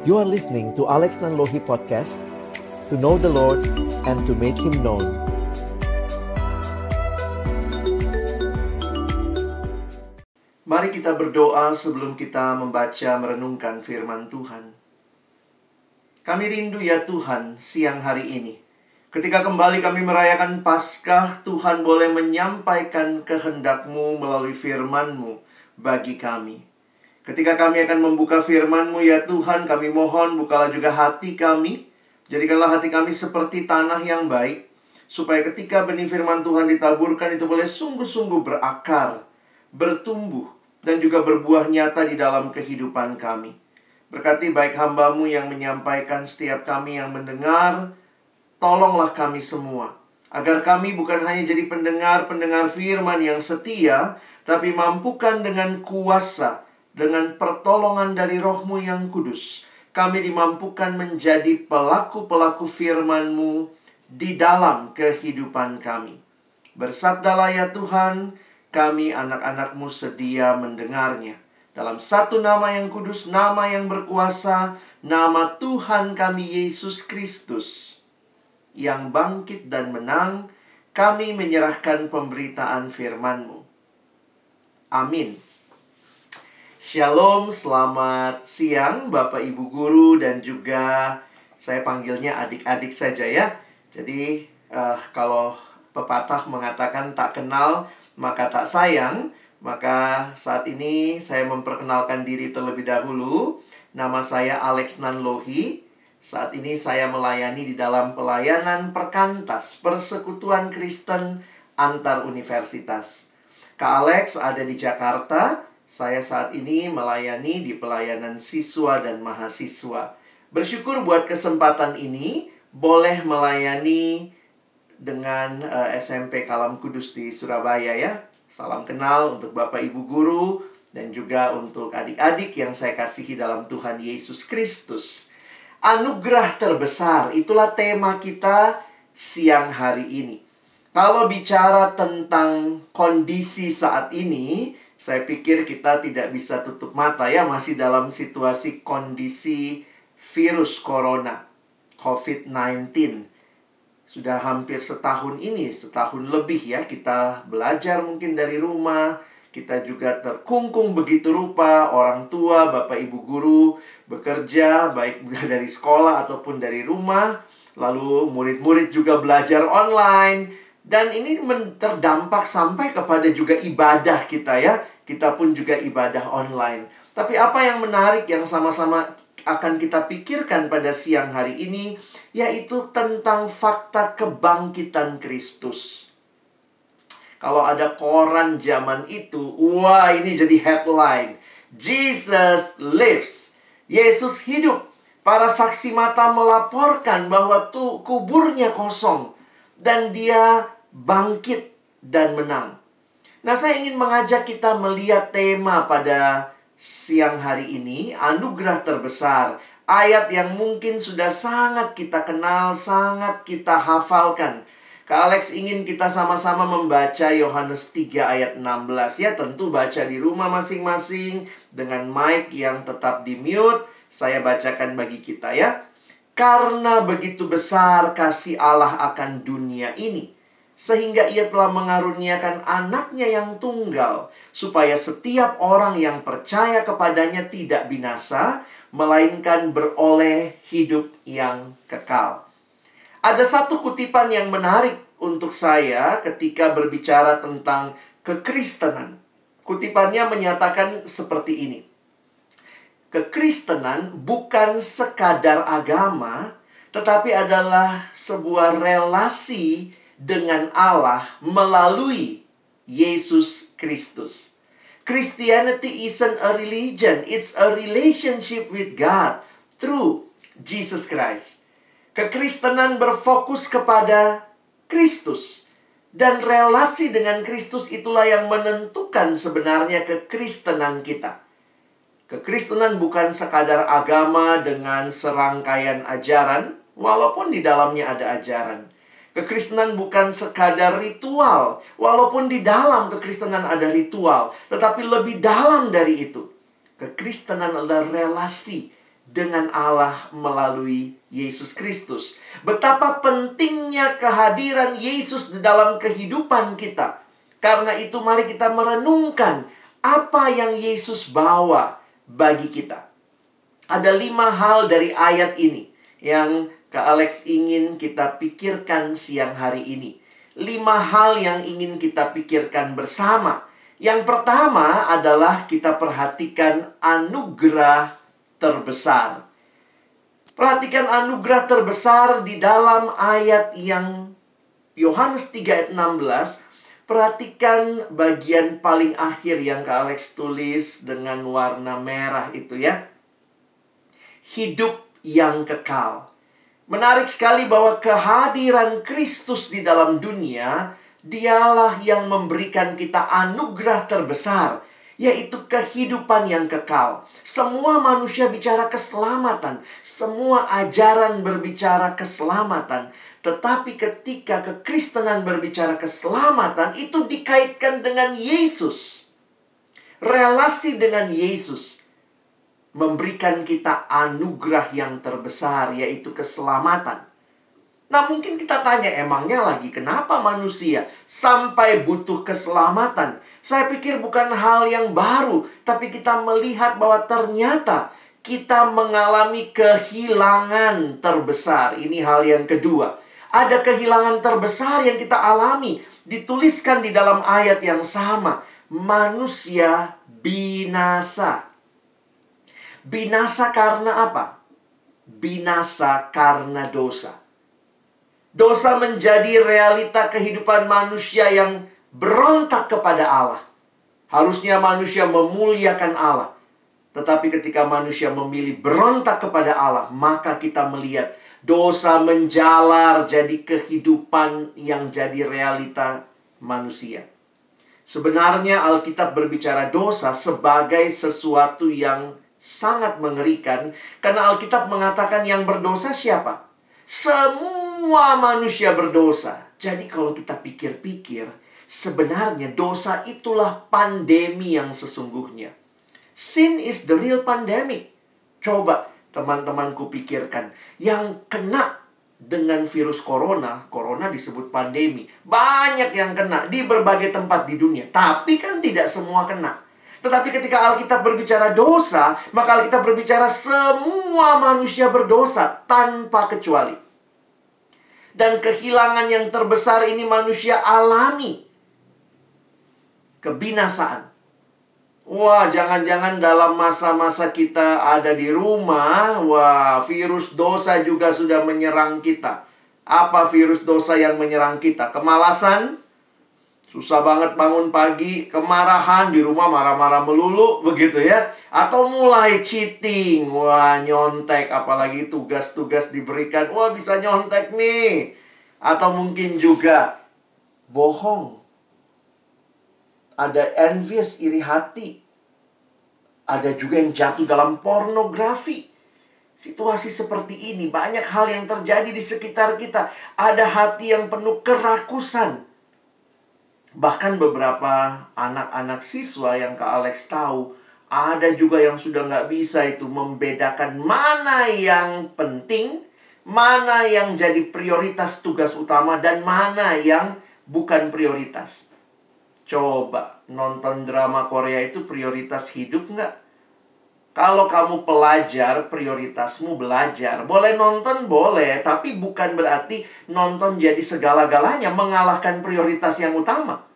You are listening to Alex Nanlohi Podcast To know the Lord and to make Him known Mari kita berdoa sebelum kita membaca merenungkan firman Tuhan. Kami rindu ya Tuhan siang hari ini. Ketika kembali kami merayakan Paskah, Tuhan boleh menyampaikan kehendak-Mu melalui firman-Mu bagi kami. Ketika kami akan membuka firman-Mu ya Tuhan, kami mohon bukalah juga hati kami. Jadikanlah hati kami seperti tanah yang baik, supaya ketika benih firman Tuhan ditaburkan itu boleh sungguh-sungguh berakar, bertumbuh, dan juga berbuah nyata di dalam kehidupan kami. Berkati baik hambamu yang menyampaikan setiap kami yang mendengar, tolonglah kami semua. Agar kami bukan hanya jadi pendengar-pendengar firman yang setia, tapi mampukan dengan kuasa, dengan pertolongan dari rohmu yang kudus. Kami dimampukan menjadi pelaku-pelaku firman-Mu di dalam kehidupan kami. Bersabdalah ya Tuhan, kami anak-anakmu sedia mendengarnya. Dalam satu nama yang kudus, nama yang berkuasa, nama Tuhan kami Yesus Kristus. Yang bangkit dan menang, kami menyerahkan pemberitaan firman-Mu. Amin. Shalom, selamat siang Bapak Ibu Guru dan juga saya panggilnya adik-adik saja ya. Jadi uh, kalau pepatah mengatakan tak kenal maka tak sayang, maka saat ini saya memperkenalkan diri terlebih dahulu. Nama saya Alex Nanlohi. Saat ini saya melayani di dalam pelayanan perkantas Persekutuan Kristen antar universitas. Kak Alex ada di Jakarta, saya saat ini melayani di pelayanan siswa dan mahasiswa. Bersyukur buat kesempatan ini boleh melayani dengan uh, eh, SMP Kalam Kudus di Surabaya ya. Salam kenal untuk Bapak Ibu guru dan juga untuk adik-adik yang saya kasihi dalam Tuhan Yesus Kristus. Anugerah terbesar itulah tema kita siang hari ini. Kalau bicara tentang kondisi saat ini, saya pikir kita tidak bisa tutup mata ya masih dalam situasi kondisi virus corona COVID-19. Sudah hampir setahun ini, setahun lebih ya kita belajar mungkin dari rumah, kita juga terkungkung begitu rupa orang tua, Bapak Ibu guru bekerja baik dari sekolah ataupun dari rumah. Lalu murid-murid juga belajar online dan ini terdampak sampai kepada juga ibadah kita ya kita pun juga ibadah online. Tapi apa yang menarik yang sama-sama akan kita pikirkan pada siang hari ini yaitu tentang fakta kebangkitan Kristus. Kalau ada koran zaman itu, wah ini jadi headline. Jesus lives. Yesus hidup. Para saksi mata melaporkan bahwa tuh kuburnya kosong dan dia bangkit dan menang. Nah, saya ingin mengajak kita melihat tema pada siang hari ini, anugerah terbesar. Ayat yang mungkin sudah sangat kita kenal, sangat kita hafalkan. Kak Alex ingin kita sama-sama membaca Yohanes 3 ayat 16 ya, tentu baca di rumah masing-masing dengan mic yang tetap di mute. Saya bacakan bagi kita ya. Karena begitu besar kasih Allah akan dunia ini, sehingga ia telah mengaruniakan anaknya yang tunggal, supaya setiap orang yang percaya kepadanya tidak binasa, melainkan beroleh hidup yang kekal. Ada satu kutipan yang menarik untuk saya ketika berbicara tentang kekristenan. Kutipannya menyatakan seperti ini. Kekristenan bukan sekadar agama, tetapi adalah sebuah relasi dengan Allah melalui Yesus Kristus. Christianity isn't a religion, it's a relationship with God through Jesus Christ. Kekristenan berfokus kepada Kristus dan relasi dengan Kristus itulah yang menentukan sebenarnya kekristenan kita. Kekristenan bukan sekadar agama dengan serangkaian ajaran, walaupun di dalamnya ada ajaran. Kekristenan bukan sekadar ritual, walaupun di dalam kekristenan ada ritual, tetapi lebih dalam dari itu. Kekristenan adalah relasi dengan Allah melalui Yesus Kristus. Betapa pentingnya kehadiran Yesus di dalam kehidupan kita. Karena itu mari kita merenungkan apa yang Yesus bawa bagi kita. Ada lima hal dari ayat ini yang Kak Alex ingin kita pikirkan siang hari ini. Lima hal yang ingin kita pikirkan bersama. Yang pertama adalah kita perhatikan anugerah terbesar. Perhatikan anugerah terbesar di dalam ayat yang Yohanes 3 ayat 16. Perhatikan bagian paling akhir yang Kak Alex tulis dengan warna merah itu ya. Hidup yang kekal. Menarik sekali bahwa kehadiran Kristus di dalam dunia, dialah yang memberikan kita anugerah terbesar yaitu kehidupan yang kekal. Semua manusia bicara keselamatan, semua ajaran berbicara keselamatan, tetapi ketika kekristenan berbicara keselamatan itu dikaitkan dengan Yesus. Relasi dengan Yesus memberikan kita anugerah yang terbesar yaitu keselamatan. Nah, mungkin kita tanya, emangnya lagi kenapa manusia sampai butuh keselamatan? Saya pikir bukan hal yang baru, tapi kita melihat bahwa ternyata kita mengalami kehilangan terbesar. Ini hal yang kedua. Ada kehilangan terbesar yang kita alami, dituliskan di dalam ayat yang sama. Manusia binasa. Binasa karena apa? Binasa karena dosa. Dosa menjadi realita kehidupan manusia yang berontak kepada Allah. Harusnya manusia memuliakan Allah. Tetapi ketika manusia memilih berontak kepada Allah, maka kita melihat dosa menjalar jadi kehidupan yang jadi realita manusia. Sebenarnya Alkitab berbicara dosa sebagai sesuatu yang sangat mengerikan karena Alkitab mengatakan yang berdosa siapa? Semua manusia berdosa. Jadi kalau kita pikir-pikir, Sebenarnya dosa itulah pandemi yang sesungguhnya. Sin is the real pandemic. Coba teman-temanku pikirkan. Yang kena dengan virus corona, corona disebut pandemi. Banyak yang kena di berbagai tempat di dunia. Tapi kan tidak semua kena. Tetapi ketika Alkitab berbicara dosa, maka Alkitab berbicara semua manusia berdosa tanpa kecuali. Dan kehilangan yang terbesar ini manusia alami kebinasaan. Wah, jangan-jangan dalam masa-masa kita ada di rumah, wah, virus dosa juga sudah menyerang kita. Apa virus dosa yang menyerang kita? Kemalasan, susah banget bangun pagi, kemarahan di rumah marah-marah melulu, begitu ya. Atau mulai cheating, wah, nyontek, apalagi tugas-tugas diberikan, wah, bisa nyontek nih. Atau mungkin juga bohong ada envious, iri hati. Ada juga yang jatuh dalam pornografi. Situasi seperti ini, banyak hal yang terjadi di sekitar kita. Ada hati yang penuh kerakusan. Bahkan beberapa anak-anak siswa yang Kak Alex tahu, ada juga yang sudah nggak bisa itu membedakan mana yang penting, mana yang jadi prioritas tugas utama, dan mana yang bukan prioritas. Coba nonton drama Korea itu prioritas hidup nggak? Kalau kamu pelajar, prioritasmu belajar. Boleh nonton, boleh. Tapi bukan berarti nonton jadi segala-galanya mengalahkan prioritas yang utama.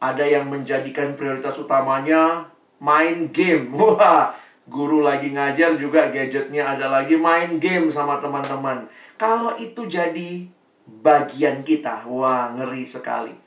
Ada yang menjadikan prioritas utamanya main game. Wah, guru lagi ngajar juga gadgetnya ada lagi main game sama teman-teman. Kalau itu jadi bagian kita, wah ngeri sekali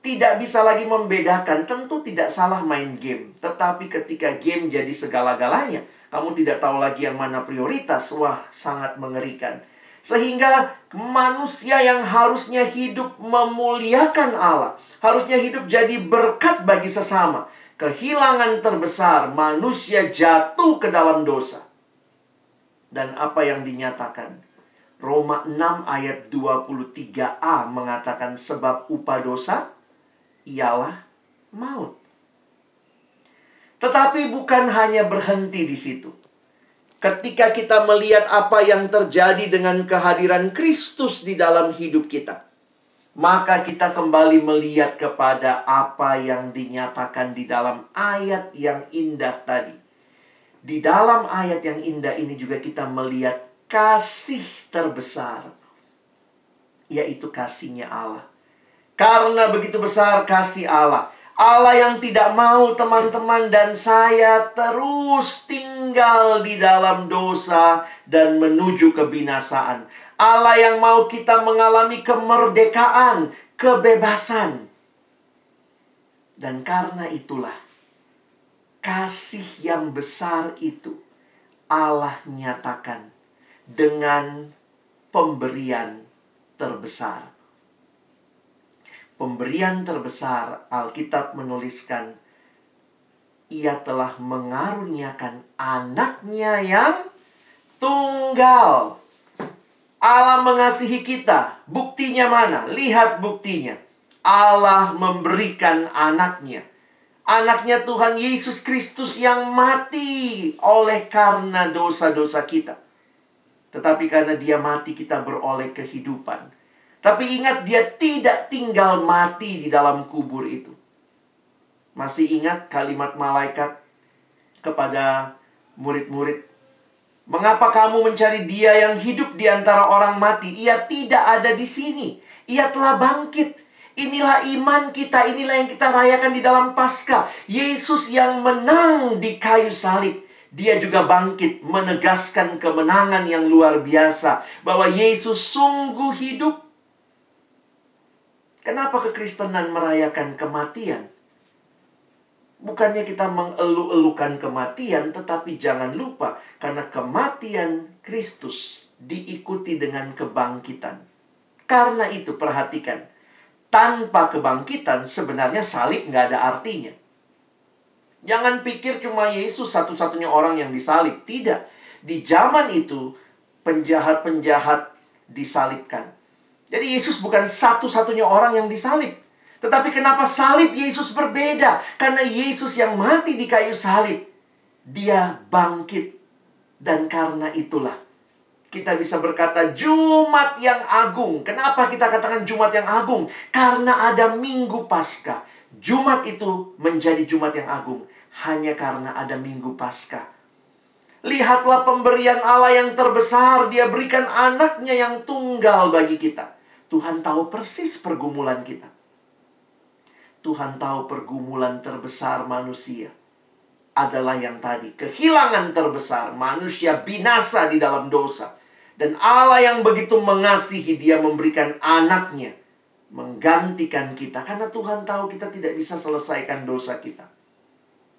tidak bisa lagi membedakan. Tentu tidak salah main game. Tetapi ketika game jadi segala-galanya, kamu tidak tahu lagi yang mana prioritas. Wah, sangat mengerikan. Sehingga manusia yang harusnya hidup memuliakan Allah, harusnya hidup jadi berkat bagi sesama. Kehilangan terbesar, manusia jatuh ke dalam dosa. Dan apa yang dinyatakan? Roma 6 ayat 23a mengatakan sebab upah dosa ialah maut. Tetapi bukan hanya berhenti di situ. Ketika kita melihat apa yang terjadi dengan kehadiran Kristus di dalam hidup kita, maka kita kembali melihat kepada apa yang dinyatakan di dalam ayat yang indah tadi. Di dalam ayat yang indah ini juga kita melihat kasih terbesar, yaitu kasihnya Allah. Karena begitu besar kasih Allah, Allah yang tidak mau teman-teman dan saya terus tinggal di dalam dosa dan menuju kebinasaan. Allah yang mau kita mengalami kemerdekaan, kebebasan. Dan karena itulah kasih yang besar itu Allah nyatakan dengan pemberian terbesar. Pemberian terbesar Alkitab menuliskan ia telah mengaruniakan anaknya yang tunggal. Allah mengasihi kita. Buktinya mana? Lihat buktinya. Allah memberikan anaknya anaknya Tuhan Yesus Kristus yang mati oleh karena dosa-dosa kita. Tetapi karena dia mati kita beroleh kehidupan. Tapi ingat dia tidak tinggal mati di dalam kubur itu. Masih ingat kalimat malaikat kepada murid-murid Mengapa kamu mencari dia yang hidup di antara orang mati? Ia tidak ada di sini. Ia telah bangkit. Inilah iman kita, inilah yang kita rayakan di dalam Paskah. Yesus yang menang di kayu salib. Dia juga bangkit menegaskan kemenangan yang luar biasa bahwa Yesus sungguh hidup. Kenapa kekristenan merayakan kematian? Bukannya kita mengeluh-elukan kematian, tetapi jangan lupa karena kematian Kristus diikuti dengan kebangkitan. Karena itu perhatikan, tanpa kebangkitan sebenarnya salib nggak ada artinya. Jangan pikir cuma Yesus satu-satunya orang yang disalib. Tidak. Di zaman itu, penjahat-penjahat disalibkan. Jadi Yesus bukan satu-satunya orang yang disalib. Tetapi kenapa salib Yesus berbeda? Karena Yesus yang mati di kayu salib. Dia bangkit. Dan karena itulah kita bisa berkata Jumat yang agung. Kenapa kita katakan Jumat yang agung? Karena ada Minggu Paskah. Jumat itu menjadi Jumat yang agung hanya karena ada Minggu Paskah. Lihatlah pemberian Allah yang terbesar, Dia berikan anaknya yang tunggal bagi kita. Tuhan tahu persis pergumulan kita. Tuhan tahu pergumulan terbesar manusia adalah yang tadi kehilangan terbesar manusia binasa di dalam dosa dan Allah yang begitu mengasihi dia memberikan anaknya menggantikan kita karena Tuhan tahu kita tidak bisa selesaikan dosa kita.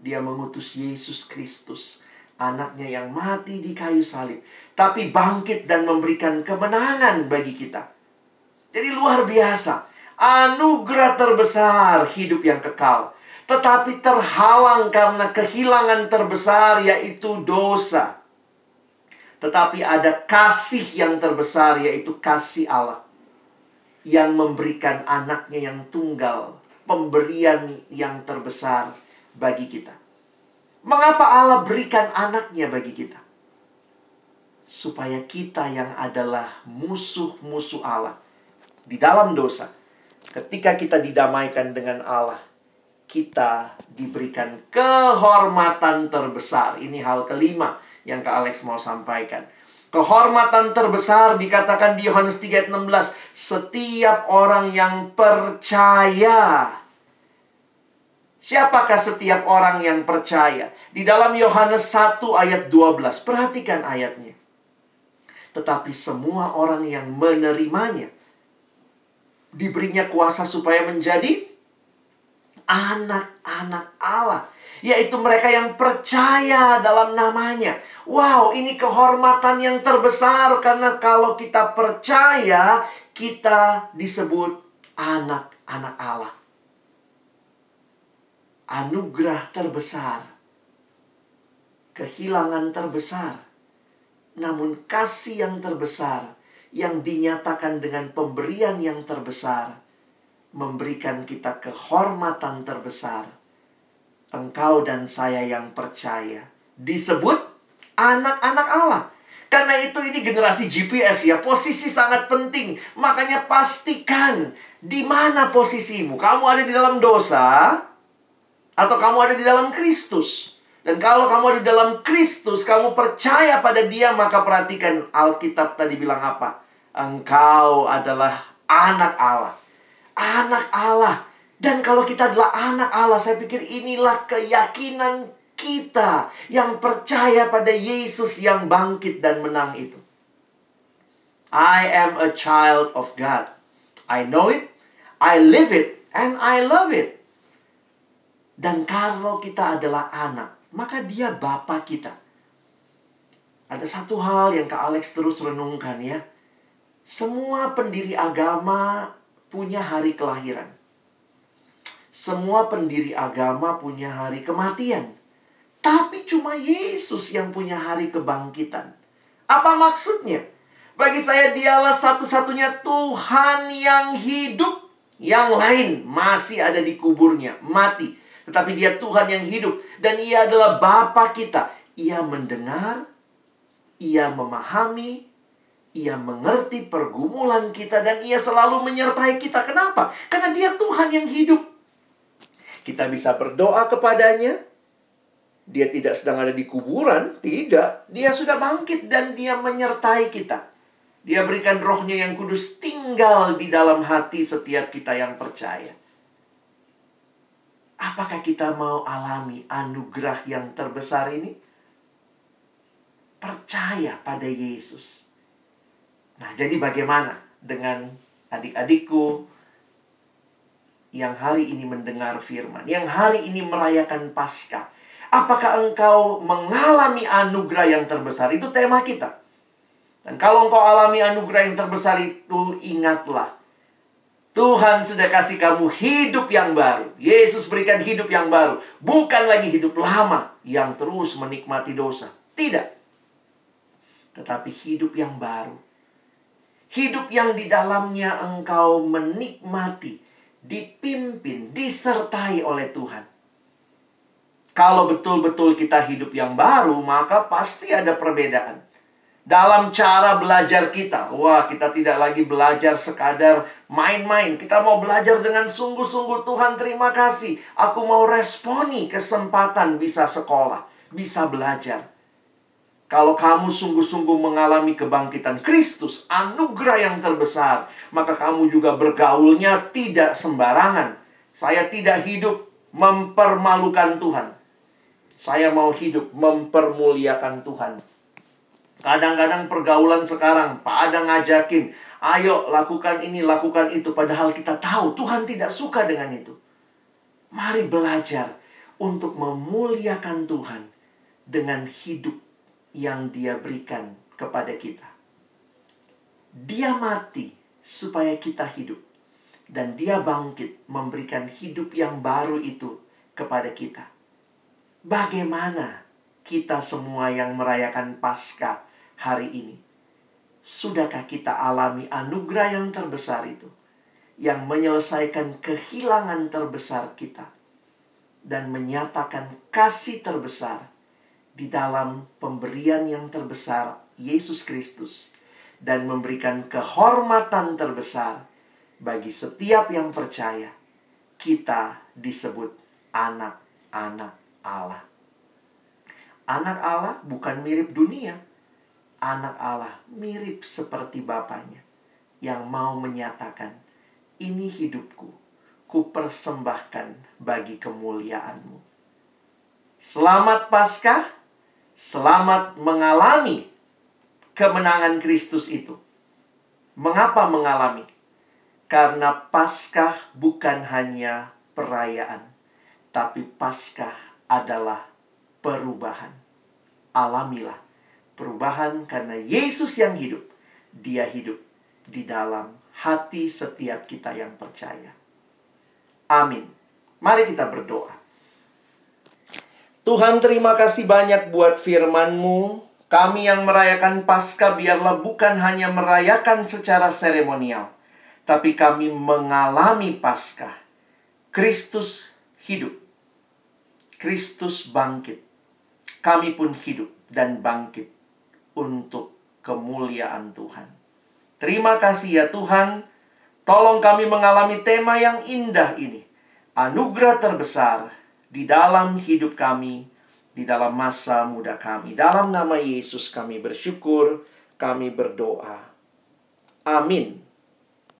Dia mengutus Yesus Kristus, anaknya yang mati di kayu salib, tapi bangkit dan memberikan kemenangan bagi kita. Jadi luar biasa, anugerah terbesar hidup yang kekal, tetapi terhalang karena kehilangan terbesar yaitu dosa. Tetapi ada kasih yang terbesar yaitu kasih Allah yang memberikan anaknya yang tunggal, pemberian yang terbesar bagi kita. Mengapa Allah berikan anaknya bagi kita? Supaya kita yang adalah musuh-musuh Allah di dalam dosa, ketika kita didamaikan dengan Allah, kita diberikan kehormatan terbesar. Ini hal kelima yang Kak Alex mau sampaikan. Kehormatan terbesar dikatakan di Yohanes 3 ayat 16. Setiap orang yang percaya. Siapakah setiap orang yang percaya? Di dalam Yohanes 1 ayat 12. Perhatikan ayatnya. Tetapi semua orang yang menerimanya. Diberinya kuasa supaya menjadi anak-anak Allah yaitu mereka yang percaya dalam namanya. Wow, ini kehormatan yang terbesar karena kalau kita percaya, kita disebut anak-anak Allah. Anugerah terbesar, kehilangan terbesar, namun kasih yang terbesar yang dinyatakan dengan pemberian yang terbesar memberikan kita kehormatan terbesar engkau dan saya yang percaya disebut anak-anak Allah. Karena itu ini generasi GPS ya, posisi sangat penting. Makanya pastikan di mana posisimu. Kamu ada di dalam dosa atau kamu ada di dalam Kristus. Dan kalau kamu ada dalam Kristus, kamu percaya pada Dia, maka perhatikan Alkitab tadi bilang apa? Engkau adalah anak Allah. Anak Allah. Dan kalau kita adalah anak Allah, saya pikir inilah keyakinan kita yang percaya pada Yesus yang bangkit dan menang itu. I am a child of God. I know it, I live it, and I love it. Dan kalau kita adalah anak, maka dia bapa kita. Ada satu hal yang Kak Alex terus renungkan ya. Semua pendiri agama punya hari kelahiran. Semua pendiri agama punya hari kematian. Tapi cuma Yesus yang punya hari kebangkitan. Apa maksudnya? Bagi saya dialah satu-satunya Tuhan yang hidup. Yang lain masih ada di kuburnya, mati. Tetapi dia Tuhan yang hidup. Dan ia adalah Bapa kita. Ia mendengar, ia memahami, ia mengerti pergumulan kita dan ia selalu menyertai kita. Kenapa? Karena dia Tuhan yang hidup. Kita bisa berdoa kepadanya, dia tidak sedang ada di kuburan, tidak. Dia sudah bangkit dan dia menyertai kita. Dia berikan rohnya yang kudus tinggal di dalam hati setiap kita yang percaya. Apakah kita mau alami anugerah yang terbesar ini? Percaya pada Yesus. Nah, jadi bagaimana dengan adik-adikku yang hari ini mendengar firman, yang hari ini merayakan Paskah? Apakah engkau mengalami anugerah yang terbesar? Itu tema kita. Dan kalau engkau alami anugerah yang terbesar itu, ingatlah. Tuhan sudah kasih kamu hidup yang baru. Yesus berikan hidup yang baru. Bukan lagi hidup lama yang terus menikmati dosa. Tidak. Tetapi hidup yang baru. Hidup yang di dalamnya engkau menikmati, dipimpin, disertai oleh Tuhan. Kalau betul-betul kita hidup yang baru, maka pasti ada perbedaan. Dalam cara belajar kita, wah kita tidak lagi belajar sekadar main-main. Kita mau belajar dengan sungguh-sungguh Tuhan terima kasih. Aku mau responi kesempatan bisa sekolah, bisa belajar. Kalau kamu sungguh-sungguh mengalami kebangkitan Kristus, anugerah yang terbesar, maka kamu juga bergaulnya tidak sembarangan. Saya tidak hidup mempermalukan Tuhan. Saya mau hidup mempermuliakan Tuhan. Kadang-kadang pergaulan sekarang, Pak Ada ngajakin, ayo lakukan ini, lakukan itu. Padahal kita tahu Tuhan tidak suka dengan itu. Mari belajar untuk memuliakan Tuhan dengan hidup yang dia berikan kepada kita. Dia mati supaya kita hidup. Dan dia bangkit memberikan hidup yang baru itu kepada kita. Bagaimana kita semua yang merayakan Paskah hari ini? Sudahkah kita alami anugerah yang terbesar itu yang menyelesaikan kehilangan terbesar kita dan menyatakan kasih terbesar di dalam pemberian yang terbesar Yesus Kristus dan memberikan kehormatan terbesar bagi setiap yang percaya kita disebut anak-anak Allah. Anak Allah bukan mirip dunia. Anak Allah mirip seperti Bapaknya yang mau menyatakan, ini hidupku, ku persembahkan bagi kemuliaanmu. Selamat Paskah, selamat mengalami kemenangan Kristus itu. Mengapa mengalami? Karena Paskah bukan hanya perayaan, tapi Paskah adalah perubahan. Alamilah perubahan karena Yesus yang hidup. Dia hidup di dalam hati setiap kita yang percaya. Amin. Mari kita berdoa. Tuhan terima kasih banyak buat firman-Mu. Kami yang merayakan Paskah biarlah bukan hanya merayakan secara seremonial. Tapi kami mengalami Paskah. Kristus hidup Kristus bangkit. Kami pun hidup dan bangkit untuk kemuliaan Tuhan. Terima kasih ya Tuhan. Tolong kami mengalami tema yang indah ini. Anugerah terbesar di dalam hidup kami, di dalam masa muda kami. Dalam nama Yesus kami bersyukur, kami berdoa. Amin.